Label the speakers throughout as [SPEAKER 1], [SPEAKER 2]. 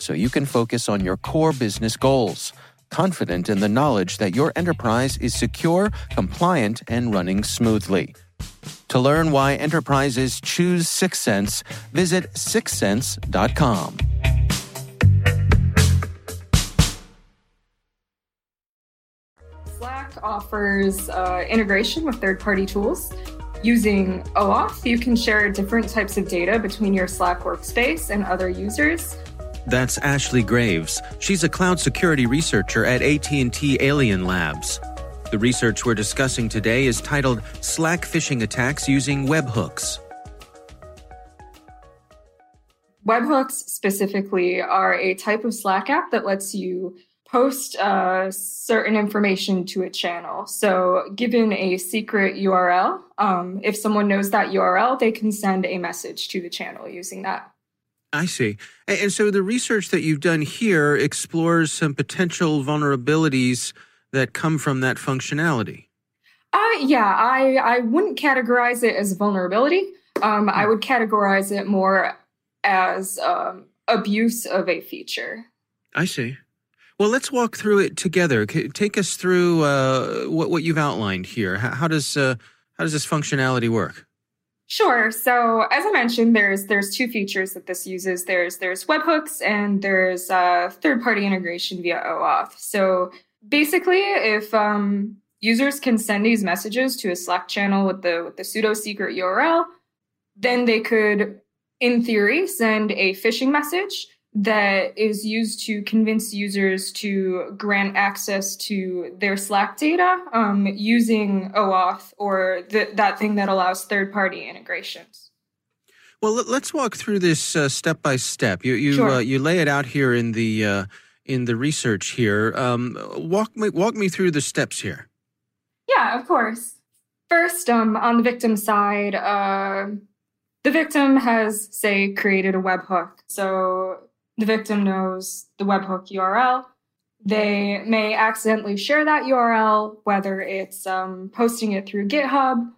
[SPEAKER 1] so you can focus on your core business goals. Confident in the knowledge that your enterprise is secure, compliant, and running smoothly. To learn why enterprises choose Syxsense, visit syxsense.com.
[SPEAKER 2] Slack offers uh, integration with third party tools. Using OAuth, you can share different types of data between your Slack workspace and other users.
[SPEAKER 1] That's Ashley Graves. She's a cloud security researcher at AT&T Alien Labs. The research we're discussing today is titled Slack Phishing Attacks Using Webhooks.
[SPEAKER 2] Webhooks specifically are a type of Slack app that lets you post uh, certain information to a channel. So, given a secret URL, um, if someone knows that URL, they can send a message to the channel using that.
[SPEAKER 1] I see. And so, the research that you've done here explores some potential vulnerabilities that come from that functionality.
[SPEAKER 2] Uh, yeah, I, I wouldn't categorize it as vulnerability. Um, I hmm. would categorize it more as um, abuse of a feature.
[SPEAKER 1] I see. Well, let's walk through it together. Take us through uh, what what you've outlined here. How, how does uh, how does this functionality work?
[SPEAKER 2] Sure. So, as I mentioned, there's there's two features that this uses. There's there's webhooks and there's uh, third party integration via OAuth. So, basically, if um, users can send these messages to a Slack channel with the with the pseudo secret URL, then they could, in theory, send a phishing message that is used to convince users to grant access to their Slack data um, using OAuth or the, that thing that allows third party integrations.
[SPEAKER 1] Well, let's walk through this uh, step by step. You you sure. uh, you lay it out here in the uh, in the research here. Um, walk me walk me through the steps here.
[SPEAKER 2] Yeah, of course. First, um, on the victim side, uh, the victim has say created a webhook. So the victim knows the webhook URL. They may accidentally share that URL, whether it's um, posting it through GitHub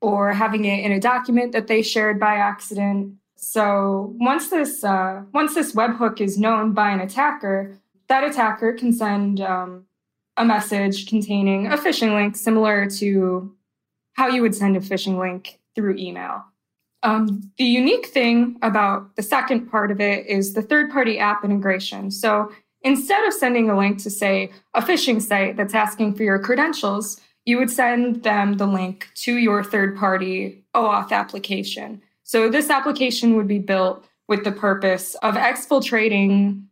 [SPEAKER 2] or having it in a document that they shared by accident. So once this uh, once this webhook is known by an attacker, that attacker can send um, a message containing a phishing link, similar to how you would send a phishing link through email. Um, the unique thing about the second part of it is the third party app integration. So instead of sending a link to, say, a phishing site that's asking for your credentials, you would send them the link to your third party OAuth application. So this application would be built with the purpose of exfiltrating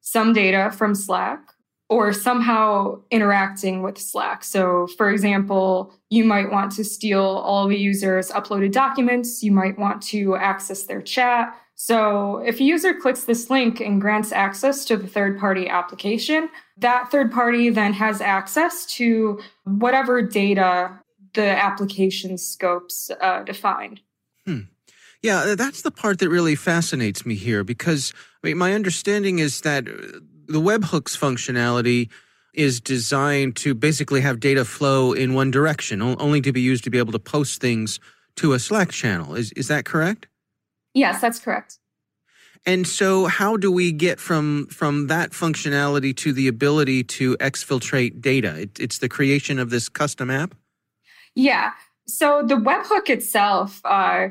[SPEAKER 2] some data from Slack or somehow interacting with Slack. So, for example, you might want to steal all the user's uploaded documents, you might want to access their chat. So, if a user clicks this link and grants access to the third party application, that third party then has access to whatever data the application scopes uh, defined.
[SPEAKER 1] Hmm. Yeah, that's the part that really fascinates me here because I mean, my understanding is that the webhooks functionality is designed to basically have data flow in one direction, only to be used to be able to post things to a Slack channel. Is is that correct?
[SPEAKER 2] Yes, that's correct.
[SPEAKER 1] And so how do we get from from that functionality to the ability to exfiltrate data? It, it's the creation of this custom app?
[SPEAKER 2] Yeah. So the webhook itself uh,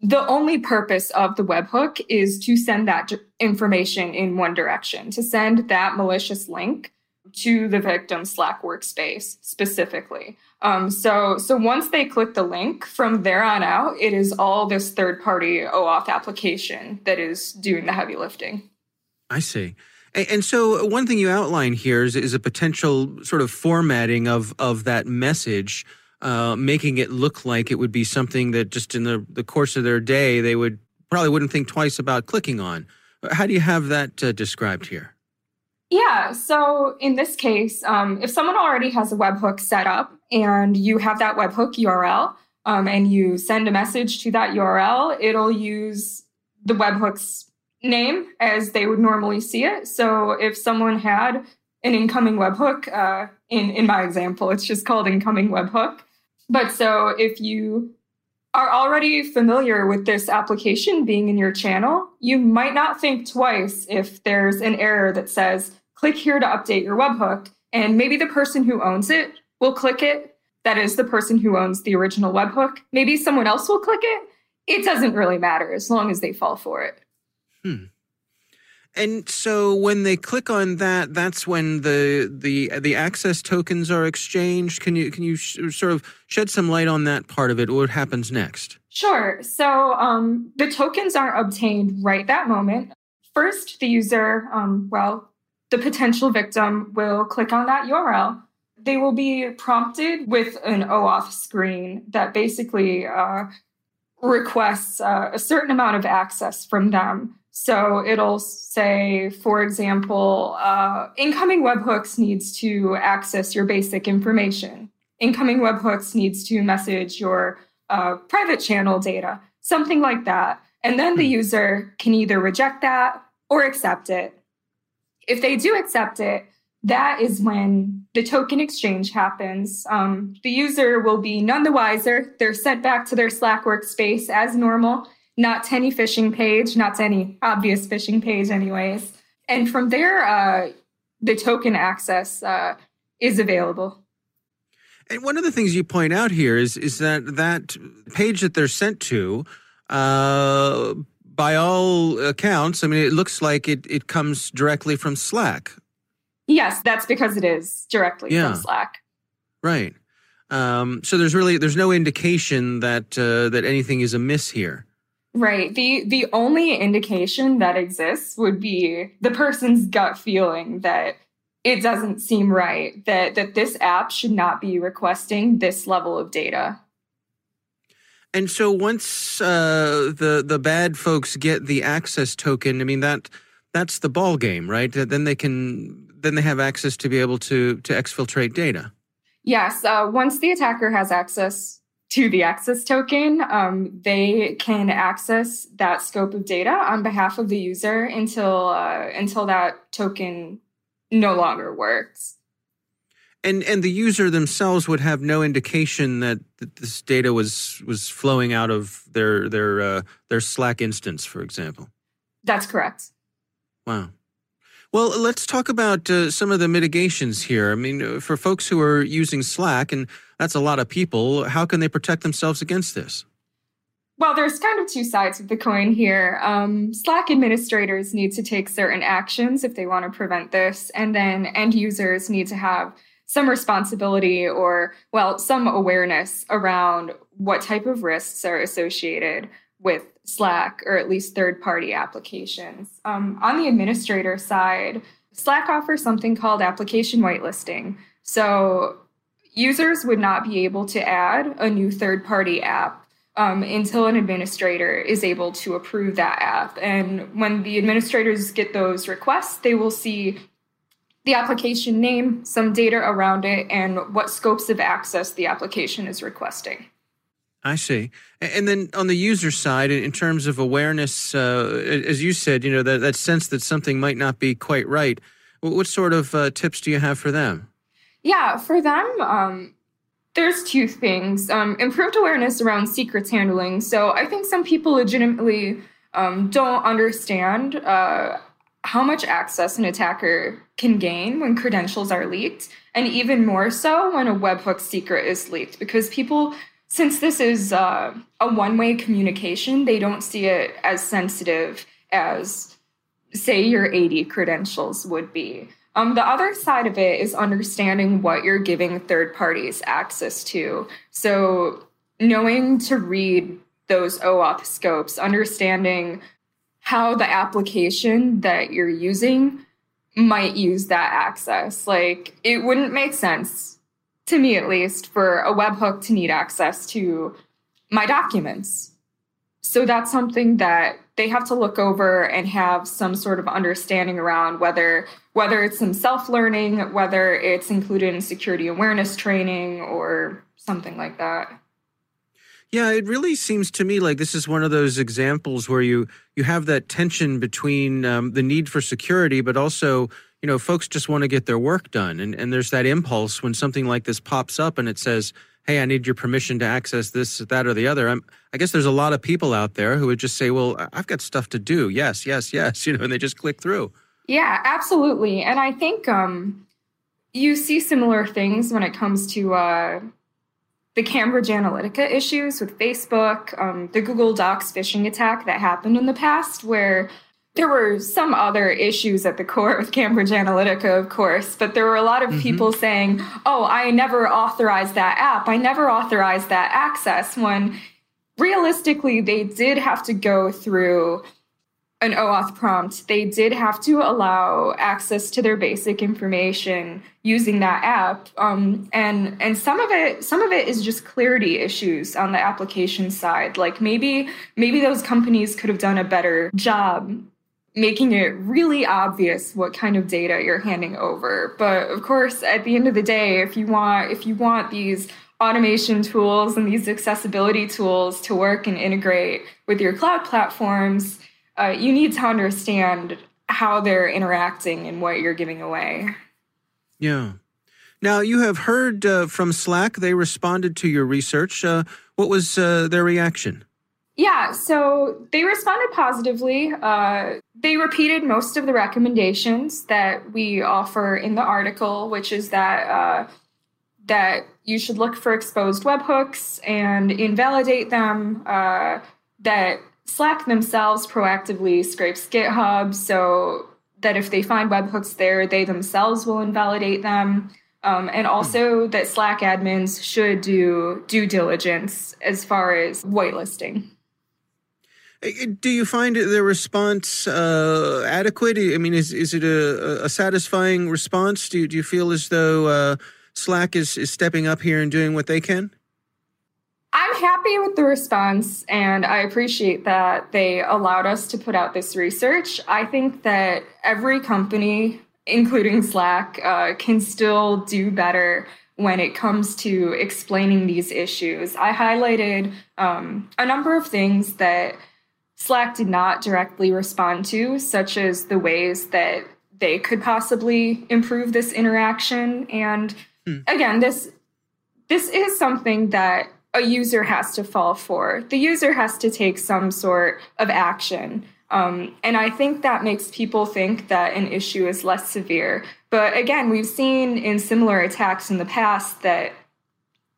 [SPEAKER 2] the only purpose of the webhook is to send that information in one direction, to send that malicious link to the victim Slack workspace specifically. Um, so, so once they click the link, from there on out, it is all this third-party OAuth application that is doing the heavy lifting.
[SPEAKER 1] I see. And so, one thing you outline here is, is a potential sort of formatting of of that message uh, making it look like it would be something that just in the, the course of their day they would probably wouldn't think twice about clicking on. How do you have that uh, described here?
[SPEAKER 2] Yeah, so in this case, um, if someone already has a webhook set up and you have that webhook URL um, and you send a message to that URL, it'll use the webhook's name as they would normally see it. So if someone had an incoming webhook, uh, in in my example, it's just called incoming webhook. But so if you are already familiar with this application being in your channel, you might not think twice if there's an error that says, click here to update your webhook. And maybe the person who owns it will click it. That is the person who owns the original webhook. Maybe someone else will click it. It doesn't really matter as long as they fall for it.
[SPEAKER 1] Hmm. And so when they click on that, that's when the the the access tokens are exchanged. Can you can you sh- sort of shed some light on that part of it? What happens next?
[SPEAKER 2] Sure. So um, the tokens are obtained right that moment. First, the user, um, well, the potential victim will click on that URL. They will be prompted with an OAuth screen that basically uh, requests uh, a certain amount of access from them so it'll say, for example, uh, incoming webhooks needs to access your basic information. Incoming webhooks needs to message your uh, private channel data, something like that. And then the hmm. user can either reject that or accept it. If they do accept it, that is when the token exchange happens. Um, the user will be none the wiser. They're sent back to their Slack workspace as normal not to any phishing page, not to any obvious phishing page, anyways. And from there, uh, the token access uh, is available.
[SPEAKER 1] And one of the things you point out here is is that that page that they're sent to, uh, by all accounts, I mean, it looks like it it comes directly from Slack.
[SPEAKER 2] Yes, that's because it is directly yeah. from Slack.
[SPEAKER 1] Right. Um, so there's really there's no indication that uh, that anything is amiss here.
[SPEAKER 2] Right. The the only indication that exists would be the person's gut feeling that it doesn't seem right that that this app should not be requesting this level of data.
[SPEAKER 1] And so once uh, the the bad folks get the access token, I mean that that's the ball game, right? Then they can then they have access to be able to to exfiltrate data.
[SPEAKER 2] Yes. Uh, once the attacker has access to the access token, um, they can access that scope of data on behalf of the user until uh, until that token no longer works.
[SPEAKER 1] And and the user themselves would have no indication that, that this data was was flowing out of their their uh, their Slack instance, for example.
[SPEAKER 2] That's correct.
[SPEAKER 1] Wow. Well, let's talk about uh, some of the mitigations here. I mean, for folks who are using Slack, and that's a lot of people, how can they protect themselves against this?
[SPEAKER 2] Well, there's kind of two sides of the coin here. Um, Slack administrators need to take certain actions if they want to prevent this, and then end users need to have some responsibility or, well, some awareness around what type of risks are associated with Slack or at least third party applications. Um, on the administrator side, Slack offers something called application whitelisting. So users would not be able to add a new third party app um, until an administrator is able to approve that app. And when the administrators get those requests, they will see the application name, some data around it, and what scopes of access the application is requesting.
[SPEAKER 1] I see. And then on the user side, in terms of awareness, uh, as you said, you know, that, that sense that something might not be quite right, what sort of uh, tips do you have for them?
[SPEAKER 2] Yeah, for them, um, there's two things um, improved awareness around secrets handling. So I think some people legitimately um, don't understand uh, how much access an attacker can gain when credentials are leaked, and even more so when a webhook secret is leaked, because people, since this is uh, a one way communication, they don't see it as sensitive as, say, your AD credentials would be. Um, the other side of it is understanding what you're giving third parties access to. So, knowing to read those OAuth scopes, understanding how the application that you're using might use that access. Like, it wouldn't make sense, to me at least, for a webhook to need access to my documents. So, that's something that they have to look over and have some sort of understanding around whether whether it's some self-learning whether it's included in security awareness training or something like that
[SPEAKER 1] yeah, it really seems to me like this is one of those examples where you you have that tension between um, the need for security, but also you know folks just want to get their work done, and and there's that impulse when something like this pops up and it says, "Hey, I need your permission to access this, that, or the other." I'm, I guess there's a lot of people out there who would just say, "Well, I've got stuff to do. Yes, yes, yes," you know, and they just click through.
[SPEAKER 2] Yeah, absolutely, and I think um, you see similar things when it comes to. Uh, the Cambridge Analytica issues with Facebook, um, the Google Docs phishing attack that happened in the past, where there were some other issues at the core of Cambridge Analytica, of course, but there were a lot of mm-hmm. people saying, oh, I never authorized that app. I never authorized that access when realistically they did have to go through an OAuth prompt, they did have to allow access to their basic information using that app. Um, and and some of it some of it is just clarity issues on the application side. Like maybe maybe those companies could have done a better job making it really obvious what kind of data you're handing over. But of course, at the end of the day, if you want if you want these automation tools and these accessibility tools to work and integrate with your cloud platforms, uh, you need to understand how they're interacting and what you're giving away.
[SPEAKER 1] Yeah. Now, you have heard uh, from Slack. They responded to your research. Uh, what was uh, their reaction?
[SPEAKER 2] Yeah, so they responded positively. Uh, they repeated most of the recommendations that we offer in the article, which is that uh, that you should look for exposed webhooks and invalidate them. Uh, that Slack themselves proactively scrapes GitHub so that if they find webhooks there, they themselves will invalidate them. Um, and also that Slack admins should do due diligence as far as whitelisting.
[SPEAKER 1] Do you find the response uh, adequate? I mean, is is it a, a satisfying response? Do you, do you feel as though uh, Slack is, is stepping up here and doing what they can?
[SPEAKER 2] I'm happy with the response, and I appreciate that they allowed us to put out this research. I think that every company, including Slack, uh, can still do better when it comes to explaining these issues. I highlighted um, a number of things that Slack did not directly respond to, such as the ways that they could possibly improve this interaction. And hmm. again, this this is something that a user has to fall for. The user has to take some sort of action. Um, and I think that makes people think that an issue is less severe. But again, we've seen in similar attacks in the past that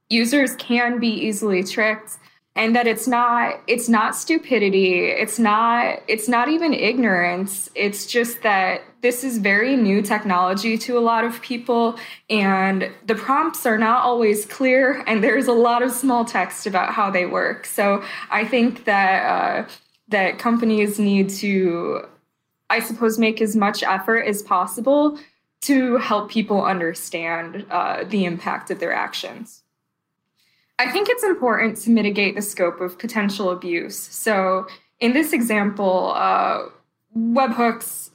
[SPEAKER 2] users can be easily tricked. And that it's not it's not stupidity. It's not it's not even ignorance. It's just that this is very new technology to a lot of people and the prompts are not always clear and there's a lot of small text about how they work. So i think that uh, that companies need to i suppose make as much effort as possible to help people understand uh, the impact of their actions I think it's important to mitigate the scope of potential abuse. So, in this example, uh, webhooks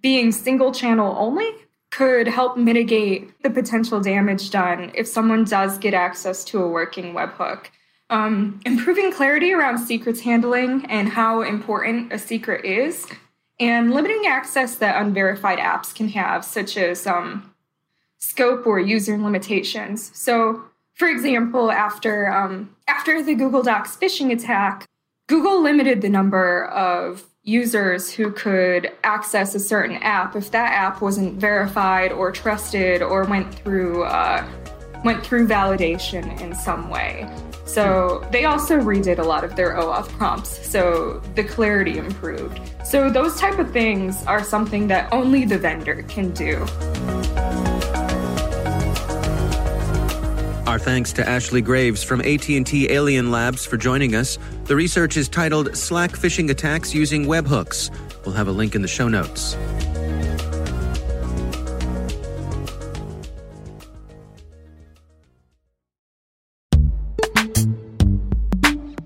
[SPEAKER 2] being single channel only could help mitigate the potential damage done if someone does get access to a working webhook. Um, improving clarity around secrets handling and how important a secret is, and limiting access that unverified apps can have, such as um, scope or user limitations. So, for example, after um, after the Google Docs phishing attack, Google limited the number of users who could access a certain app if that app wasn't verified or trusted or went through uh, went through validation in some way. So they also redid a lot of their OAuth prompts, so the clarity improved. So those type of things are something that only the vendor can do.
[SPEAKER 1] Our thanks to Ashley Graves from AT&T Alien Labs for joining us. The research is titled Slack Phishing Attacks Using Webhooks. We'll have a link in the show notes.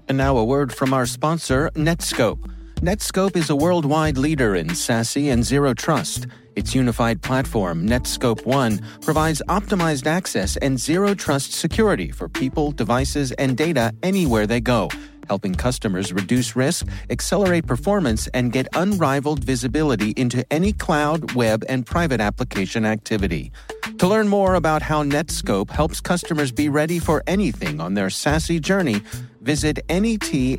[SPEAKER 1] And now a word from our sponsor, Netskope. Netskope is a worldwide leader in SASE and zero trust. Its unified platform, Netskope One, provides optimized access and zero trust security for people, devices, and data anywhere they go, helping customers reduce risk, accelerate performance, and get unrivaled visibility into any cloud, web, and private application activity. To learn more about how Netskope helps customers be ready for anything on their SASE journey, visit netskope.com.